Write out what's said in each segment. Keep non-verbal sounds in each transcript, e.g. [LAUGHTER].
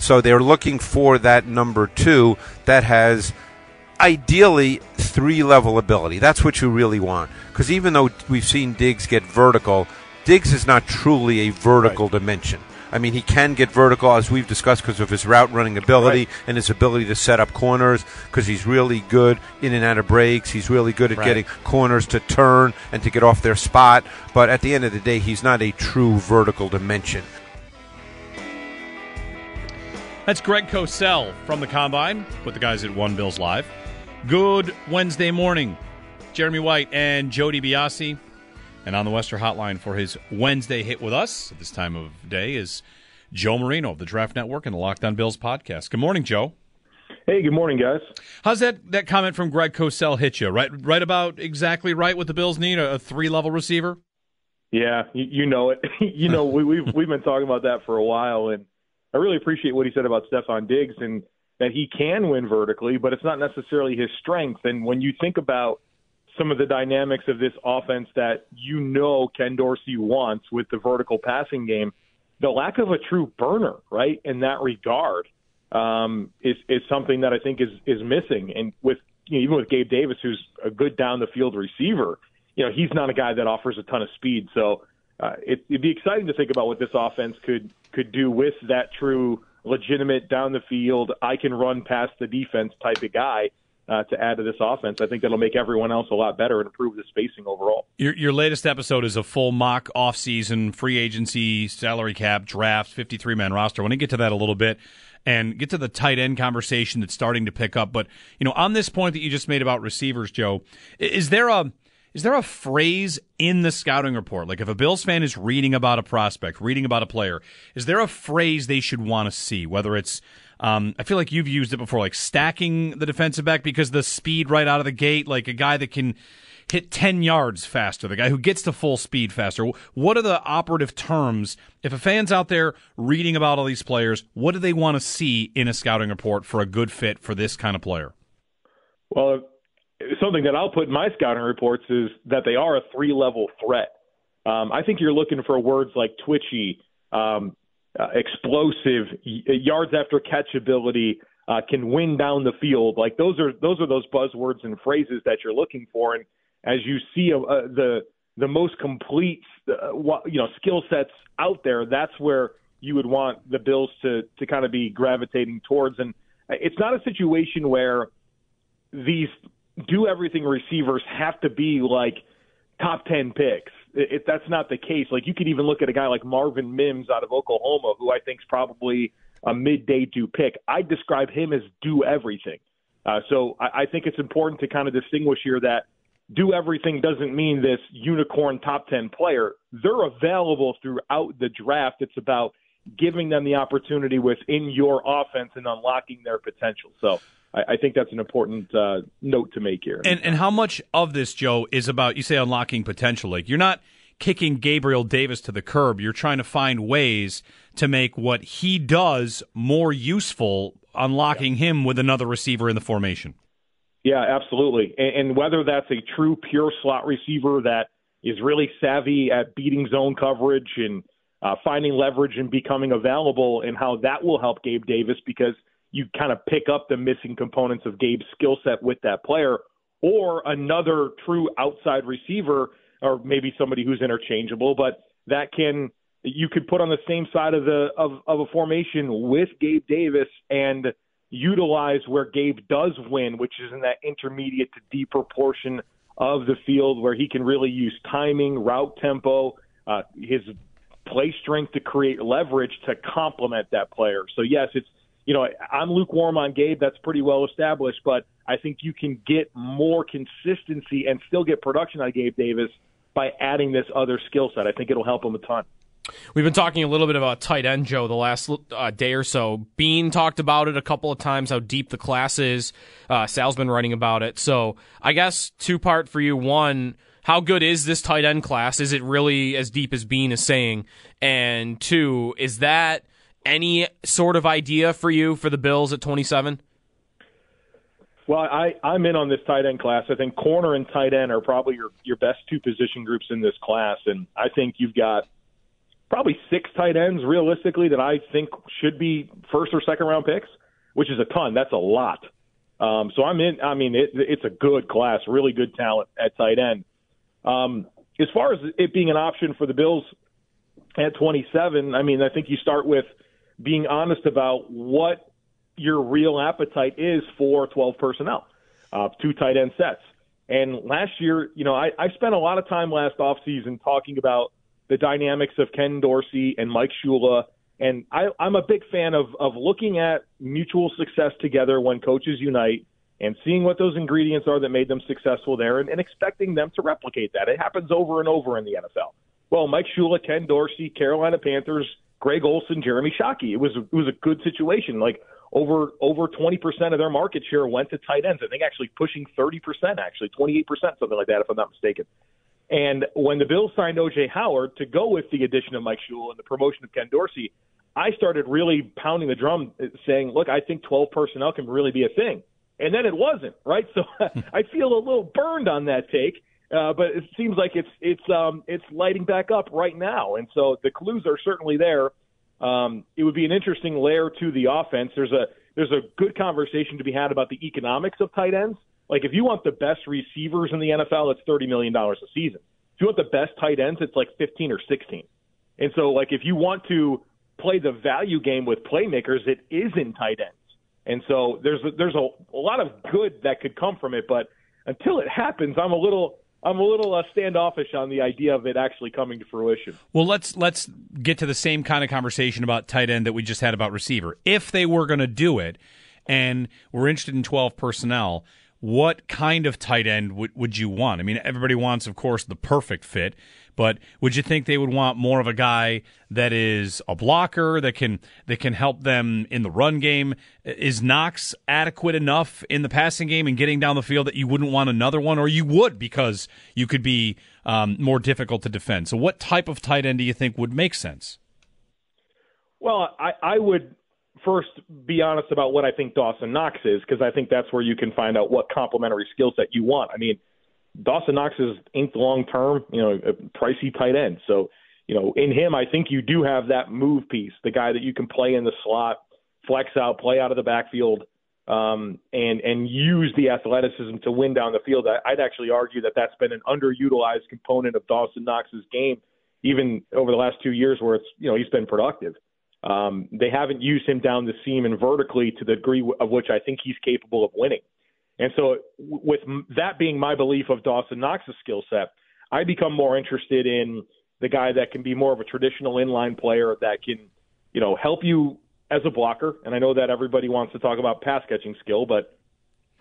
So they're looking for that number two that has ideally three level ability. That's what you really want. Because even though we've seen Diggs get vertical, Diggs is not truly a vertical right. dimension. I mean, he can get vertical, as we've discussed, because of his route running ability right. and his ability to set up corners, because he's really good in and out of breaks. He's really good at right. getting corners to turn and to get off their spot. But at the end of the day, he's not a true vertical dimension. That's Greg Cosell from the Combine with the guys at One Bills Live. Good Wednesday morning. Jeremy White and Jody Biasi. And on the Western Hotline for his Wednesday hit with us at this time of day is Joe Marino of the Draft Network and the Locked On Bills podcast. Good morning, Joe. Hey, good morning, guys. How's that, that comment from Greg Cosell hit you? Right, right about exactly right what the Bills need a, a three level receiver. Yeah, you, you know it. [LAUGHS] you know we, we've we've been talking about that for a while, and I really appreciate what he said about Stefon Diggs and that he can win vertically, but it's not necessarily his strength. And when you think about some of the dynamics of this offense that you know Ken Dorsey wants with the vertical passing game, the lack of a true burner, right, in that regard, um, is is something that I think is is missing. And with you know, even with Gabe Davis, who's a good down the field receiver, you know, he's not a guy that offers a ton of speed. So uh, it, it'd be exciting to think about what this offense could could do with that true legitimate down the field, I can run past the defense type of guy. Uh, to add to this offense, I think that'll make everyone else a lot better and improve the spacing overall. Your, your latest episode is a full mock offseason free agency salary cap draft 53 man roster. I want to get to that a little bit and get to the tight end conversation that's starting to pick up. But you know, on this point that you just made about receivers, Joe, is there a is there a phrase in the scouting report? Like if a Bills fan is reading about a prospect, reading about a player, is there a phrase they should want to see? Whether it's, um, I feel like you've used it before, like stacking the defensive back because the speed right out of the gate, like a guy that can hit 10 yards faster, the guy who gets to full speed faster. What are the operative terms? If a fan's out there reading about all these players, what do they want to see in a scouting report for a good fit for this kind of player? Well, something that I'll put in my scouting reports is that they are a three level threat. Um, I think you're looking for words like twitchy, um, uh, explosive, y- yards after catch ability, uh, can win down the field. Like those are those are those buzzwords and phrases that you're looking for. And as you see uh, uh the the most complete uh, you know skill sets out there, that's where you would want the Bills to to kind of be gravitating towards. And it's not a situation where these do everything receivers have to be like top 10 picks. It, that's not the case. Like you could even look at a guy like Marvin Mims out of Oklahoma, who I think is probably a midday due pick. I describe him as do everything. Uh, so I, I think it's important to kind of distinguish here that do everything doesn't mean this unicorn top 10 player. They're available throughout the draft. It's about giving them the opportunity within your offense and unlocking their potential. So I, I think that's an important uh, note to make here. And and how much of this, Joe, is about you say unlocking potential? Like you're not kicking Gabriel Davis to the curb. You're trying to find ways to make what he does more useful, unlocking yeah. him with another receiver in the formation. Yeah, absolutely. And, and whether that's a true pure slot receiver that is really savvy at beating zone coverage and uh, finding leverage and becoming available, and how that will help Gabe Davis because – you kind of pick up the missing components of Gabe's skill set with that player, or another true outside receiver, or maybe somebody who's interchangeable, but that can you could put on the same side of the of, of a formation with Gabe Davis and utilize where Gabe does win, which is in that intermediate to deeper portion of the field where he can really use timing, route tempo, uh, his play strength to create leverage to complement that player. So yes, it's you know I'm lukewarm on Gabe. That's pretty well established, but I think you can get more consistency and still get production out of Gabe Davis by adding this other skill set. I think it'll help him a ton. We've been talking a little bit about tight end, Joe, the last uh, day or so. Beane talked about it a couple of times, how deep the class is. Uh, Sal's been writing about it. So I guess two part for you. One, how good is this tight end class? Is it really as deep as Beane is saying? And two, is that any sort of idea for you for the Bills at 27? Well, I, I'm in on this tight end class. I think corner and tight end are probably your, your best two position groups in this class. And I think you've got probably six tight ends realistically that I think should be first or second round picks, which is a ton. That's a lot. Um, so I'm in. I mean, it, it's a good class, really good talent at tight end. Um, as far as it being an option for the Bills at 27, I mean, I think you start with being honest about what your real appetite is for 12 personnel, uh, two tight end sets. And last year, you know, I, I spent a lot of time last offseason talking about the dynamics of Ken Dorsey and Mike Shula. And I, I'm a big fan of, of looking at mutual success together when coaches unite and seeing what those ingredients are that made them successful there and, and expecting them to replicate that. It happens over and over in the NFL. Well, Mike Shula, Ken Dorsey, Carolina Panthers, Greg Olsen, Jeremy Shockey. It was it was a good situation. Like over over 20% of their market share went to tight ends. I think actually pushing 30%, actually 28%, something like that, if I'm not mistaken. And when the Bills signed O.J. Howard to go with the addition of Mike Shula and the promotion of Ken Dorsey, I started really pounding the drum, uh, saying, "Look, I think 12 personnel can really be a thing." And then it wasn't, right? So [LAUGHS] I feel a little burned on that take, uh, but it seems like it's it's um, it's lighting back up right now, and so the clues are certainly there. Um, it would be an interesting layer to the offense. There's a there's a good conversation to be had about the economics of tight ends. Like if you want the best receivers in the NFL, it's thirty million dollars a season. If you want the best tight ends, it's like fifteen or sixteen. And so, like if you want to play the value game with playmakers, it is in tight ends. And so there's a, there's a, a lot of good that could come from it, but until it happens, I'm a little I'm a little uh, standoffish on the idea of it actually coming to fruition. Well, let's let's get to the same kind of conversation about tight end that we just had about receiver. If they were going to do it, and we're interested in 12 personnel, what kind of tight end would, would you want? I mean, everybody wants, of course, the perfect fit, but would you think they would want more of a guy that is a blocker that can that can help them in the run game? Is Knox adequate enough in the passing game and getting down the field that you wouldn't want another one, or you would because you could be um, more difficult to defend? So, what type of tight end do you think would make sense? Well, I, I would first be honest about what I think Dawson Knox is because I think that's where you can find out what complementary skill set you want. I mean, Dawson Knox is inked long term, you know, a pricey tight end. So, you know, in him, I think you do have that move piece, the guy that you can play in the slot, flex out, play out of the backfield, um, and and use the athleticism to win down the field. I, I'd actually argue that that's been an underutilized component of Dawson Knox's game, even over the last two years, where it's you know he's been productive. Um, they haven't used him down the seam and vertically to the degree of which I think he's capable of winning. And so, with that being my belief of Dawson Knox's skill set, I become more interested in the guy that can be more of a traditional inline player that can, you know, help you as a blocker. And I know that everybody wants to talk about pass catching skill, but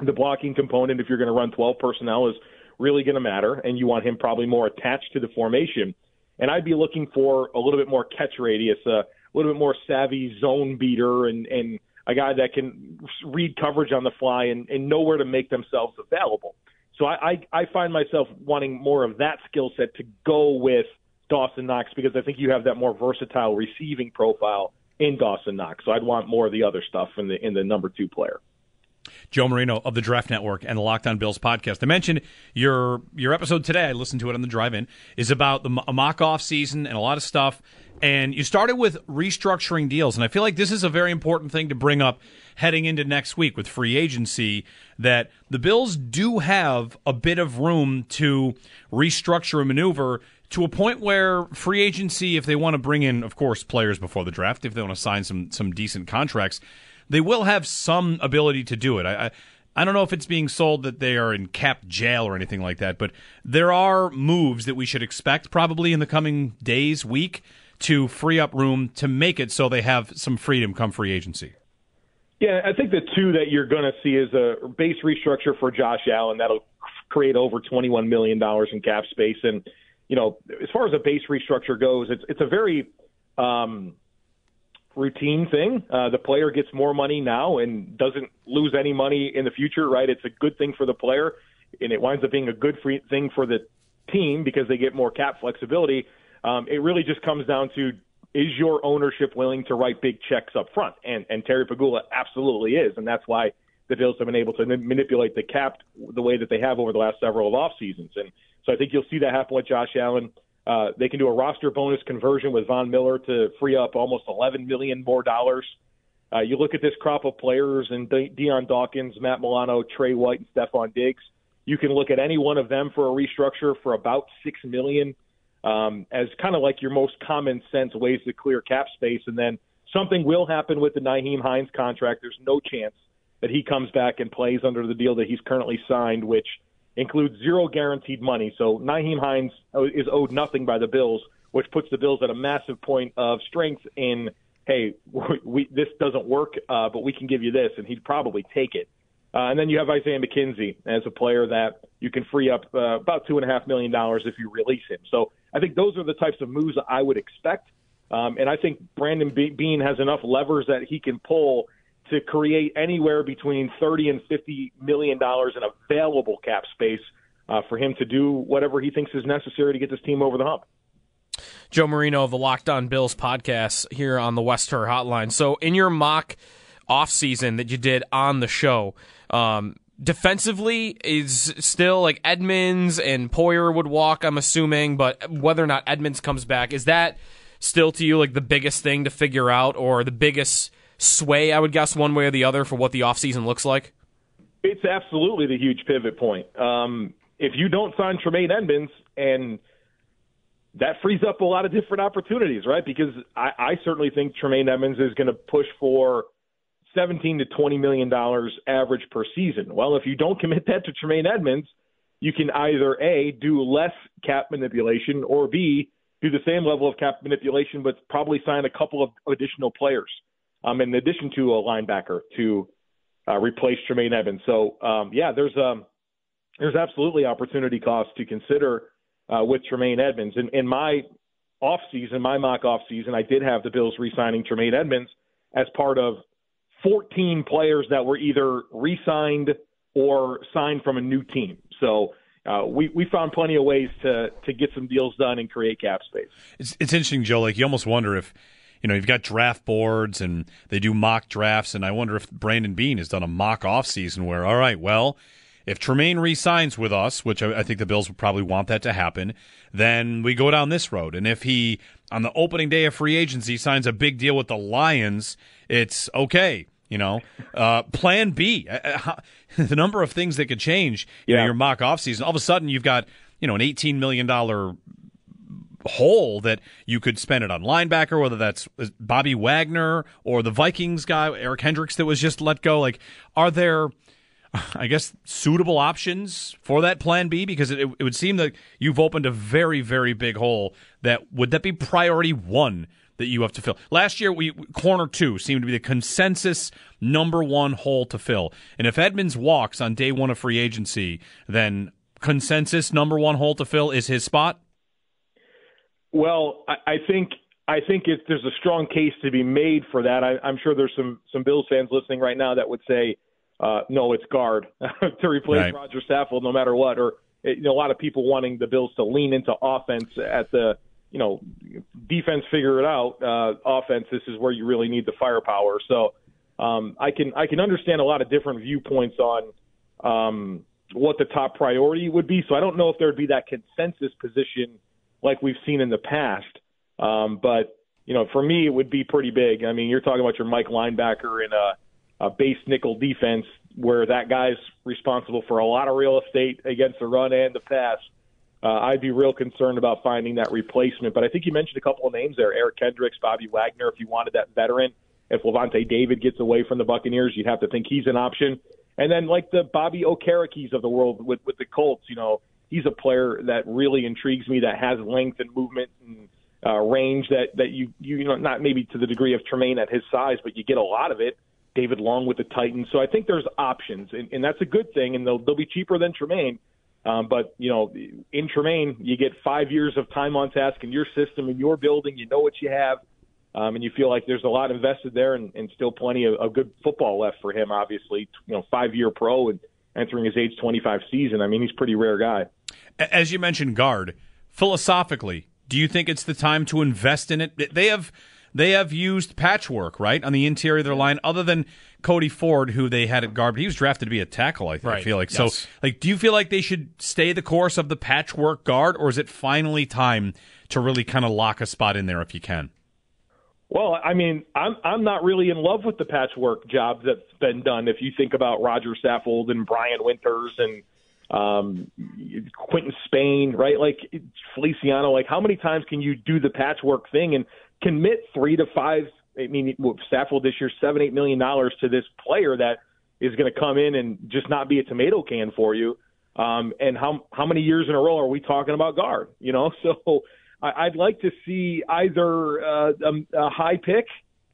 the blocking component, if you're going to run 12 personnel, is really going to matter. And you want him probably more attached to the formation. And I'd be looking for a little bit more catch radius, a little bit more savvy zone beater and and a guy that can read coverage on the fly and, and know where to make themselves available. So I, I, I find myself wanting more of that skill set to go with Dawson Knox because I think you have that more versatile receiving profile in Dawson Knox. So I'd want more of the other stuff in the in the number two player. Joe Marino of the Draft Network and the Locked On Bills podcast. I mentioned your your episode today. I listened to it on the drive-in. Is about the mock off season and a lot of stuff. And you started with restructuring deals, and I feel like this is a very important thing to bring up heading into next week with free agency. That the Bills do have a bit of room to restructure and maneuver to a point where free agency, if they want to bring in, of course, players before the draft, if they want to sign some some decent contracts, they will have some ability to do it. I, I I don't know if it's being sold that they are in cap jail or anything like that, but there are moves that we should expect probably in the coming days, week, to free up room to make it so they have some freedom come free agency. Yeah, I think the two that you're going to see is a base restructure for Josh Allen that'll create over 21 million dollars in cap space, and you know, as far as a base restructure goes, it's it's a very um, routine thing. Uh, the player gets more money now and doesn't lose any money in the future, right? It's a good thing for the player, and it winds up being a good free thing for the team because they get more cap flexibility. Um, it really just comes down to is your ownership willing to write big checks up front? And and Terry Pegula absolutely is, and that's why the Bills have been able to manipulate the cap the way that they have over the last several of off seasons. And so I think you'll see that happen with Josh Allen. Uh, they can do a roster bonus conversion with Von Miller to free up almost 11 million more dollars. Uh, you look at this crop of players and De- Dion Dawkins, Matt Milano, Tre White, and Stefon Diggs. You can look at any one of them for a restructure for about six million um, as kind of like your most common sense ways to clear cap space. And then something will happen with the Nyheim Hines contract. There's no chance that he comes back and plays under the deal that he's currently signed, which includes zero guaranteed money. So Nyheim Hines is owed nothing by the Bills, which puts the Bills at a massive point of strength in, hey, [LAUGHS] we, this doesn't work, uh, but we can give you this, and he'd probably take it. Uh, and then you have Isaiah McKenzie as a player that you can free up uh, about two and a half million dollars if you release him. So I think those are the types of moves I would expect. Um, and I think Brandon Beane has enough levers that he can pull to create anywhere between 30 and 50 million dollars in available cap space uh, for him to do whatever he thinks is necessary to get this team over the hump. Joe Marino of the Locked On Bills podcast here on the West Her Hotline. So, in your mock offseason that you did on the show, um, defensively is still like Edmunds and Poyer would walk, I'm assuming, but whether or not Edmunds comes back, is that still to you like the biggest thing to figure out or the biggest sway, I would guess, one way or the other for what the offseason looks like? It's absolutely the huge pivot point. Um, if you don't sign Tremaine Edmunds, and that frees up a lot of different opportunities, right? Because I, I certainly think Tremaine Edmunds is going to push for – 17 to 20 million dollars average per season. Well, if you don't commit that to Tremaine Edmunds, you can either a do less cap manipulation or b do the same level of cap manipulation, but probably sign a couple of additional players, um, in addition to a linebacker to uh, replace Tremaine Edmunds. So um, yeah, there's um, there's absolutely opportunity cost to consider uh, with Tremaine Edmunds. In, in my off season, my mock off season, I did have the Bills re-signing Tremaine Edmunds as part of 14 players that were either re-signed or signed from a new team. So uh, we we found plenty of ways to to get some deals done and create cap space. It's it's interesting, Joe. Like you almost wonder if you know you've got draft boards and they do mock drafts, and I wonder if Brandon Beane has done a mock off season where all right, well. If Tremaine re-signs with us, which I, think the Bills would probably want that to happen, then we go down this road. And if he, on the opening day of free agency, signs a big deal with the Lions, it's okay you know, uh, Plan B. Uh, uh [LAUGHS] the number of things that could change. You yeah. know, your mock off season. All of a sudden, you've got you know an eighteen million dollar hole that you could spend it on linebacker, whether that's uh, Bobby Wagner or the Vikings guy Eric Kendricks, that was just let go. Like, are there? I guess suitable options for that plan B because it, it would seem that you've opened a very very big hole. That would that be priority one that you have to fill. Last year, we corner two seemed to be the consensus number one hole to fill. And if Edmunds walks on day one of free agency, then consensus number one hole to fill is his spot. Well, I, I think I think it, there's a strong case to be made for that. I, I'm sure there's some some Bills fans listening right now that would say, uh, no, it's guard [LAUGHS] to replace right. Roger Saffold no matter what, or you know, a lot of people wanting the Bills to lean into offense at the you know, defense figure it out. Uh, offense, this is where you really need the firepower. So um, I can I can understand a lot of different viewpoints on um, what the top priority would be. So I don't know if there would be that consensus position like we've seen in the past. Um, but you know, for me, it would be pretty big. I mean, you're talking about your Mike linebacker in a, a base nickel defense where that guy's responsible for a lot of real estate against the run and the pass uh, I'd be real concerned about finding that replacement. But I think you mentioned a couple of names there: Eric Kendricks, Bobby Wagner. If you wanted that veteran, if Lavonte David gets away from the Buccaneers, you'd have to think he's an option. And then like the Bobby Okerekes of the world with with the Colts, you know, he's a player that really intrigues me. That has length and movement and uh, range that that you you know not maybe to the degree of Tremaine at his size, but you get a lot of it. David Long with the Titans, so I think there's options, and, and that's a good thing. And they'll they'll be cheaper than Tremaine. Um, but you know, in Tremaine, you get five years of time on task in your system, in your building. You know what you have, um, and you feel like there's a lot invested there, and, and still plenty of, of good football left for him. Obviously, you know, five year pro and entering his age 25 season. I mean, he's a pretty rare guy. As you mentioned, guard. Philosophically, do you think it's the time to invest in it? They have they have used patchwork right on the interior of their line, other than Cody Ford, who they had at guard. But he was drafted to be a tackle. I, right. I feel like yes. so. Like, do you feel like they should stay the course of the patchwork guard, or is it finally time to really kind of lock a spot in there if you can? Well, I mean, I'm I'm not really in love with the patchwork job that's been done. If you think about Roger Saffold and Brian Winters and um, Quinton Spain, right? Like Feliciano, like how many times can you do the patchwork thing and commit three to five? I mean, Saffold this year seven eight million dollars to this player that is going to come in and just not be a tomato can for you. Um, and how how many years in a row are we talking about guard? You know, [LAUGHS] so I, I'd like to see either uh, a, a high pick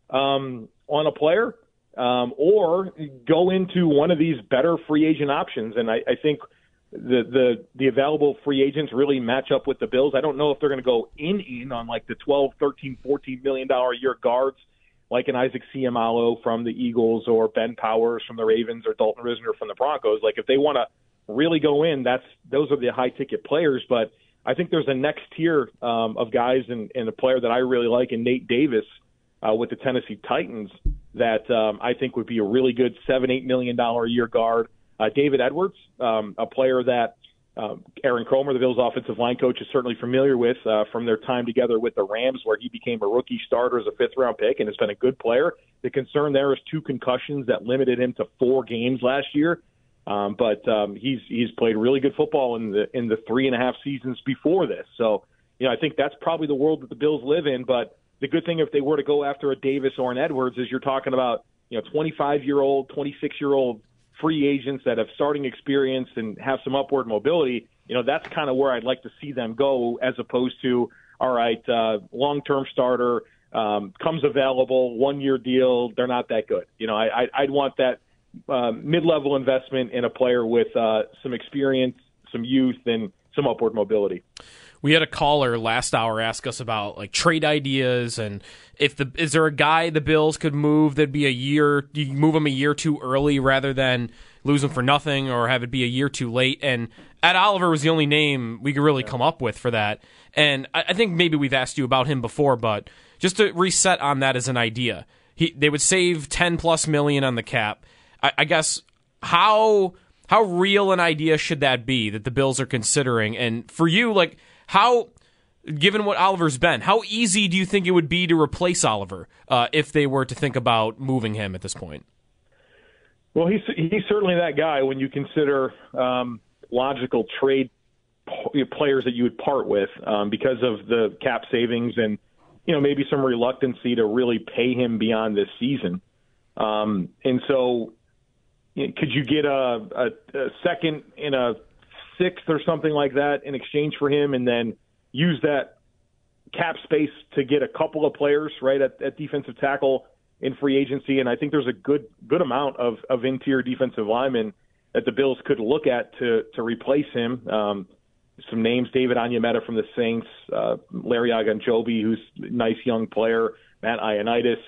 um, on a player um, or go into one of these better free agent options. And I, I think the the the available free agents really match up with the Bills. I don't know if they're going to go in in on like the 12, 13, 14 million dollar a year guards like an Isaac Seumalo from the Eagles or Ben Powers from the Ravens or Dalton Risner from the Broncos. Like if they want to really go in, that's those are the high ticket players. But I think there's a next tier um, of guys and, and a player that I really like in Nate Davis uh, with the Tennessee Titans that um, I think would be a really good seven eight million dollar a year guard uh, David Edwards, um, a player that uh, Aaron Kromer, the Bills' offensive line coach, is certainly familiar with uh, from their time together with the Rams, where he became a rookie starter as a fifth-round pick and has been a good player. The concern there is two concussions that limited him to four games last year. Um, but um, he's he's played really good football in the in the three and a half seasons before this. So you know I think that's probably the world that the Bills live in. But the good thing if they were to go after a Davis or an Edwards is you're talking about you know 25 year old, 26 year old free agents that have starting experience and have some upward mobility, you know, that's kind of where I'd like to see them go as opposed to, all right, uh, long term starter, um, comes available, one year deal, they're not that good. You know, I, I'd want that uh, mid level investment in a player with uh, some experience, some youth, and some upward mobility we had a caller last hour ask us about like trade ideas and if the is there a guy the Bills could move that'd be a year you move him a year too early rather than lose him for nothing or have it be a year too late? And Ed Oliver was the only name we could really come up with for that. And I, I, think maybe we've asked you about him before but just to reset on that as an idea he they would save 10 plus million on the cap. I, I guess how how real an idea should that be that the Bills are considering? And for you like how, given what Oliver's been, how easy do you think it would be to replace Oliver uh, if they were to think about moving him at this point? Well, he's he's certainly that guy when you consider um, logical trade players that you would part with um, because of the cap savings and you know maybe some reluctancy to really pay him beyond this season. Um, and so, you know, could you get a, a, a second in a sixth or something like that in exchange for him, and then use that cap space to get a couple of players right at, at defensive tackle in free agency. And I think there's a good good amount of, of interior defensive linemen that the Bills could look at to to replace him. Um, some names: David Onyemata from the Saints, uh, Larry Ogunjobi, who's a nice young player, Matt Ioannidis.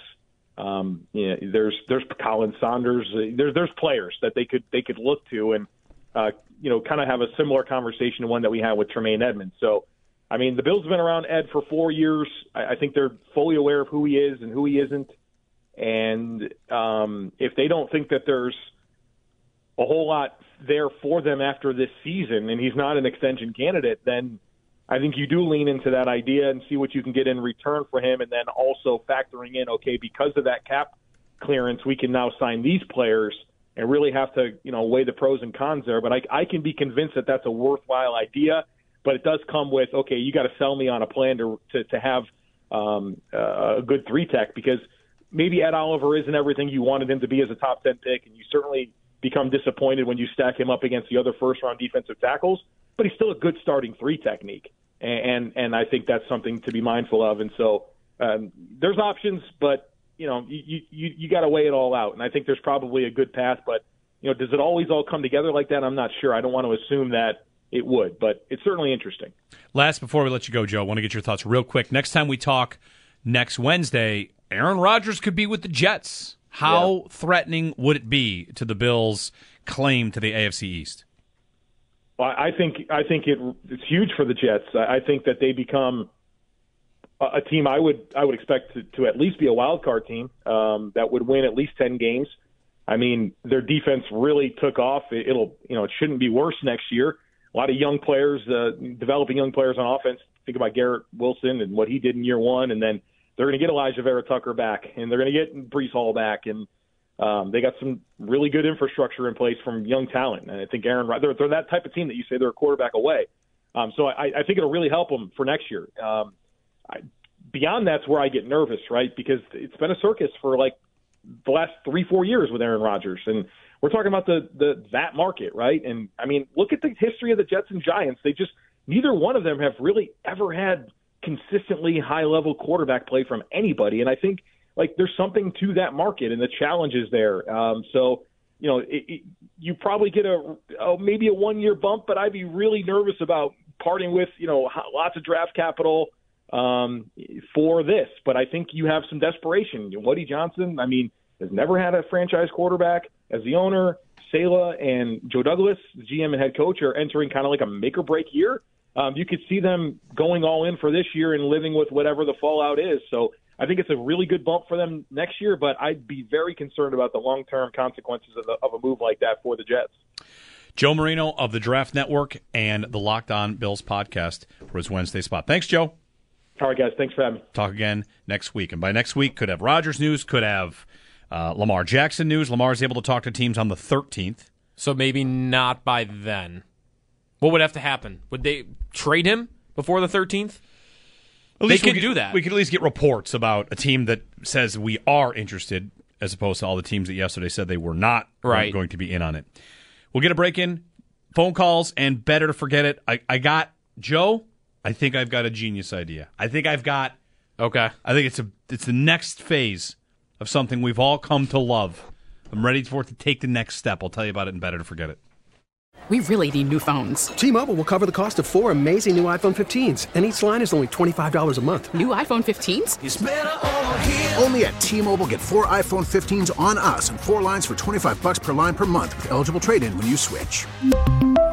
Um, you know, there's there's Khalen Saunders. There's there's players that they could they could look to and uh, you know, kind of have a similar conversation to one that we had with Tremaine Edmunds. So, I mean, the Bills have been around Ed for four years. I, I think they're fully aware of who he is and who he isn't. And um, if they don't think that there's a whole lot there for them after this season, and he's not an extension candidate, then I think you do lean into that idea and see what you can get in return for him, and then also factoring in, okay, because of that cap clearance, we can now sign these players and really have to, you know, weigh the pros and cons there. But I, I can be convinced that that's a worthwhile idea. but it does come with okay, you got to sell me on a plan to to, to have um, uh, a good three tech because maybe Ed Oliver isn't everything you wanted him to be as a top ten pick, and you certainly become disappointed when you stack him up against the other first round defensive tackles. But he's still a good starting three technique, and and I think that's something to be mindful of. And so um, there's options, but you know you you you got to weigh it all out. And I think there's probably a good path, but you know does it always all come together like that? I'm not sure. I don't want to assume that it would, but it's certainly interesting. Last, before we let you go, Joe, I want to get your thoughts real quick. Next time we talk next Wednesday, Aaron Rodgers could be with the Jets. How yeah. threatening would it be to the Bills' claim to the AFC East? Well, I think I think it, it's huge for the Jets. I think that they become a, team I would I would expect to, to at least be a wild card team um, that would win at least ten games. I mean, their defense really took off. It, it'll you know it shouldn't be worse next year a lot of young players, uh, developing young players on offense. Think about Garrett Wilson and what he did in year one, and then they're going to get Alijah Vera-Tucker back, and they're going to get Breece Hall back, and um, they got some really good infrastructure in place from young talent. And I think Aaron, they're, they're that type of team that you say they're a quarterback away. Um, so I, I think it'll really help them for next year. Um, I, beyond that's where I get nervous, right? Because it's been a circus for like the last three, four years with Aaron Rodgers, and we're talking about the the that market, right? And I mean, look at the history of the Jets and Giants. They just neither one of them have really ever had consistently high level quarterback play from anybody. And I think like there's something to that market and the challenges there. Um, so you know, it, it, you probably get a oh, maybe a one year bump, but I'd be really nervous about parting with you know lots of draft capital um, for this. But I think you have some desperation. Woody Johnson, I mean, has never had a franchise quarterback as the owner, Saleh and Joe Douglas, GM and head coach, are entering kind of like a make or break year. Um, you could see them going all in for this year and living with whatever the fallout is. So I think it's a really good bump for them next year, but I'd be very concerned about the long term consequences of, the, of a move like that for the Jets. Joe Marino of the Draft Network and the Locked On Bills podcast for his Wednesday spot. Thanks, Joe. All right, guys. Thanks for having me. Talk again next week. And by next week, could have Rodgers news, could have uh, Lamar Jackson news. Lamar is able to talk to teams on the 13th. So maybe not by then. What would have to happen? Would they trade him before the 13th? At least they could do that. We could at least get reports about a team that says we are interested, as opposed to all the teams that yesterday said they were not right. going to be in on it. We'll get a break in, phone calls, and better to forget it. I, I got Joe. I think I've got a genius idea. I think I've got. Okay. I think it's a it's the next phase of something we've all come to love. I'm ready for it to take the next step. I'll tell you about it and better to forget it. We really need new phones. T Mobile will cover the cost of four amazing new iPhone 15s, and each line is only $25 a month. New iPhone 15s? Only at T Mobile get four iPhone 15s on us and four lines for 25 bucks per line per month with eligible trade in when you switch.